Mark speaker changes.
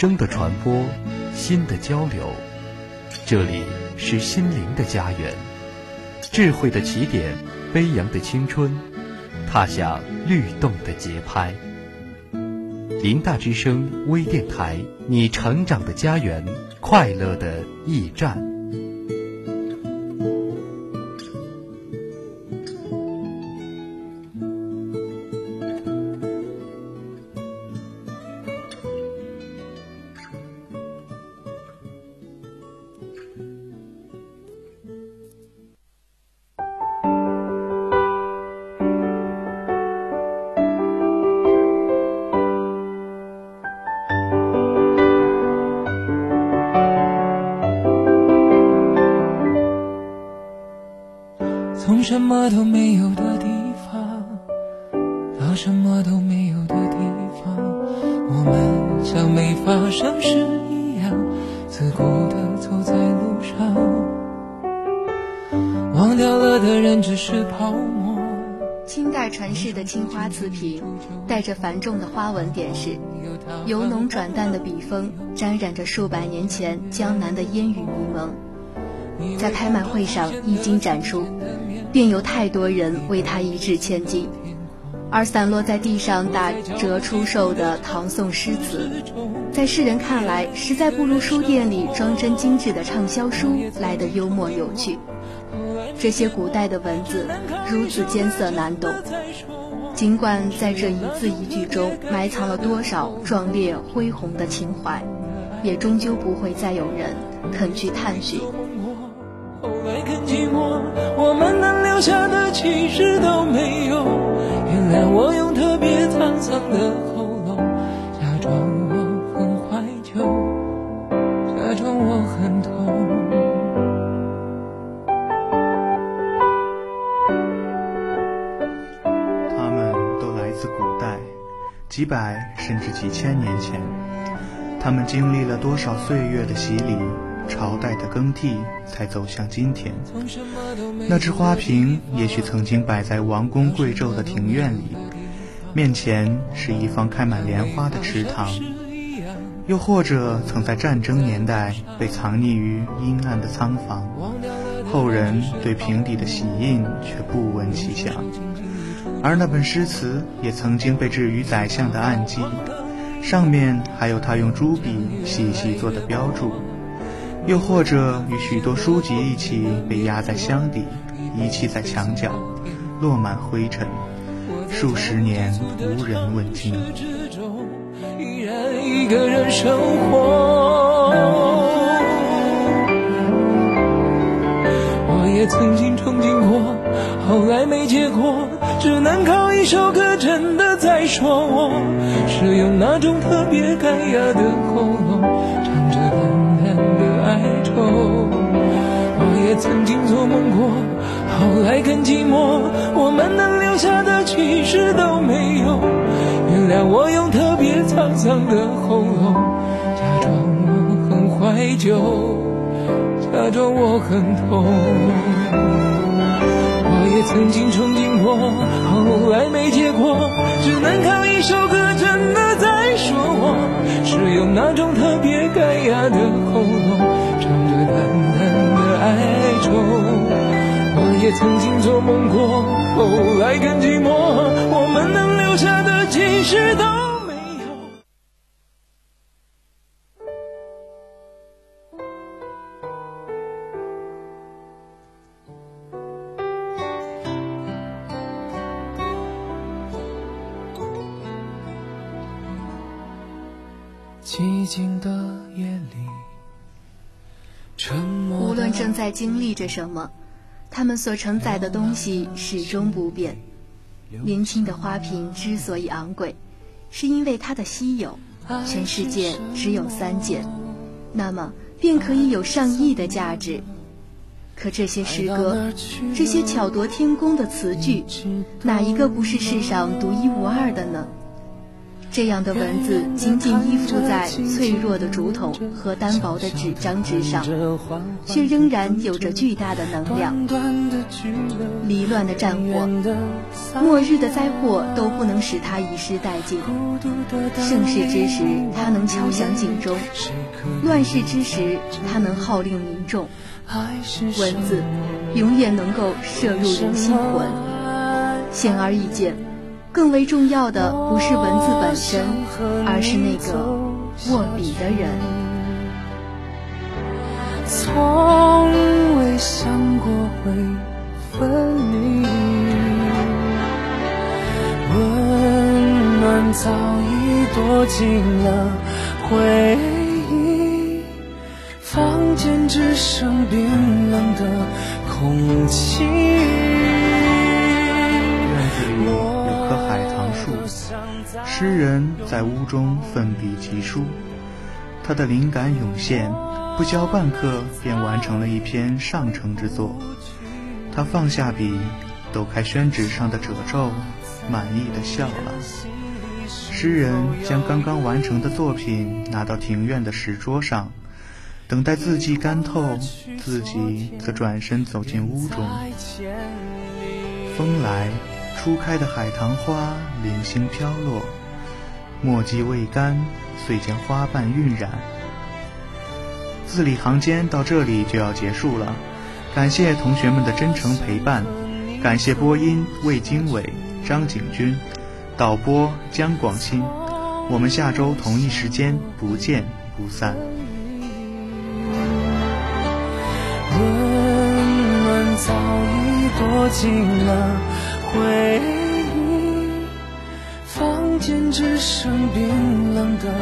Speaker 1: 声的传播，心的交流。这里是心灵的家园，智慧的起点，飞扬的青春，踏响律动的节拍。林大之声微电台，你成长的家园，快乐的驿站。
Speaker 2: 什么都没有的地方，到什么都没有的地方，我们像没发生事一样，自顾地走在路上。忘掉了的人只是泡沫。
Speaker 3: 清代传世的青花瓷瓶，带着繁重的花纹点饰，由浓转淡的笔锋，沾染着数百年前江南的烟雨迷蒙。在拍卖会上一经展出，便有太多人为他一掷千金。而散落在地上打折出售的唐宋诗词，在世人看来，实在不如书店里装帧精致的畅销书来的幽默有趣。这些古代的文字如此艰涩难懂，尽管在这一字一句中埋藏了多少壮烈恢宏的情怀，也终究不会再有人肯去探寻。
Speaker 2: 百更寂寞，我们能留下的其实都没有。原谅我用特别沧桑的喉咙，假装我很怀旧，假装我很痛。
Speaker 4: 他们都来自古代，几百甚至几千年前。他们经历了多少岁月的洗礼？朝代的更替，才走向今天。那只花瓶也许曾经摆在王公贵胄的庭院里，面前是一方开满莲花的池塘；又或者曾在战争年代被藏匿于阴暗的仓房，后人对瓶底的玺印却不闻其详。而那本诗词也曾经被置于宰相的案几，上面还有他用朱笔细细做的标注。又或者与许多书籍一起被压在箱底，遗弃在墙角，落满灰尘，数十年无人问津。
Speaker 2: 依然一个人生活。我也曾经憧憬过，后来没结果，只能靠一首歌，真的在说我，是用那种特别干哑的喉咙。哀后来更寂寞。我们能留下的其实都没有。原谅我用特别沧桑的喉咙，假装我很怀旧，假装我很痛。我也曾经憧憬过，后来没结果，只能靠一首歌，真的在说我。是用那种特别干哑的喉咙，唱着淡淡的哀愁。也曾经做梦过，后来更寂寞。我们能留下的，其实都。寂静的夜里，
Speaker 3: 无论正在经历着什么，他们所承载的东西始终不变。年轻的花瓶之所以昂贵，是因为它的稀有，全世界只有三件，那么便可以有上亿的价值。可这些诗歌，这些巧夺天工的词句，哪一个不是世上独一无二的呢？这样的文字仅仅依附在脆弱的竹筒和单薄的纸张之上，却仍然有着巨大的能量。离乱的战火、末日的灾祸都不能使它遗失殆尽。盛世之时，它能敲响警钟；乱世之时，它能号令民众。文字永远能够摄入人心魂。显而易见，更为重要的不是文字本身，而是那个握笔的人。
Speaker 5: 从未想过会分离，温暖早已躲进了回忆，房。间只剩冰冷的空气。
Speaker 4: 诗人在屋中奋笔疾书，他的灵感涌现，不教半刻便完成了一篇上乘之作。他放下笔，抖开宣纸上的褶皱，满意的笑了。诗人将刚刚完成的作品拿到庭院的石桌上。等待字迹干透，自己则转身走进屋中。风来，初开的海棠花零星飘落，墨迹未干，遂将花瓣晕染。字里行间到这里就要结束了，感谢同学们的真诚陪伴，感谢播音魏经纬、张景军，导播姜广清。我们下周同一时间不见不散。
Speaker 5: 早已躲进了回忆，房间只剩冰冷的。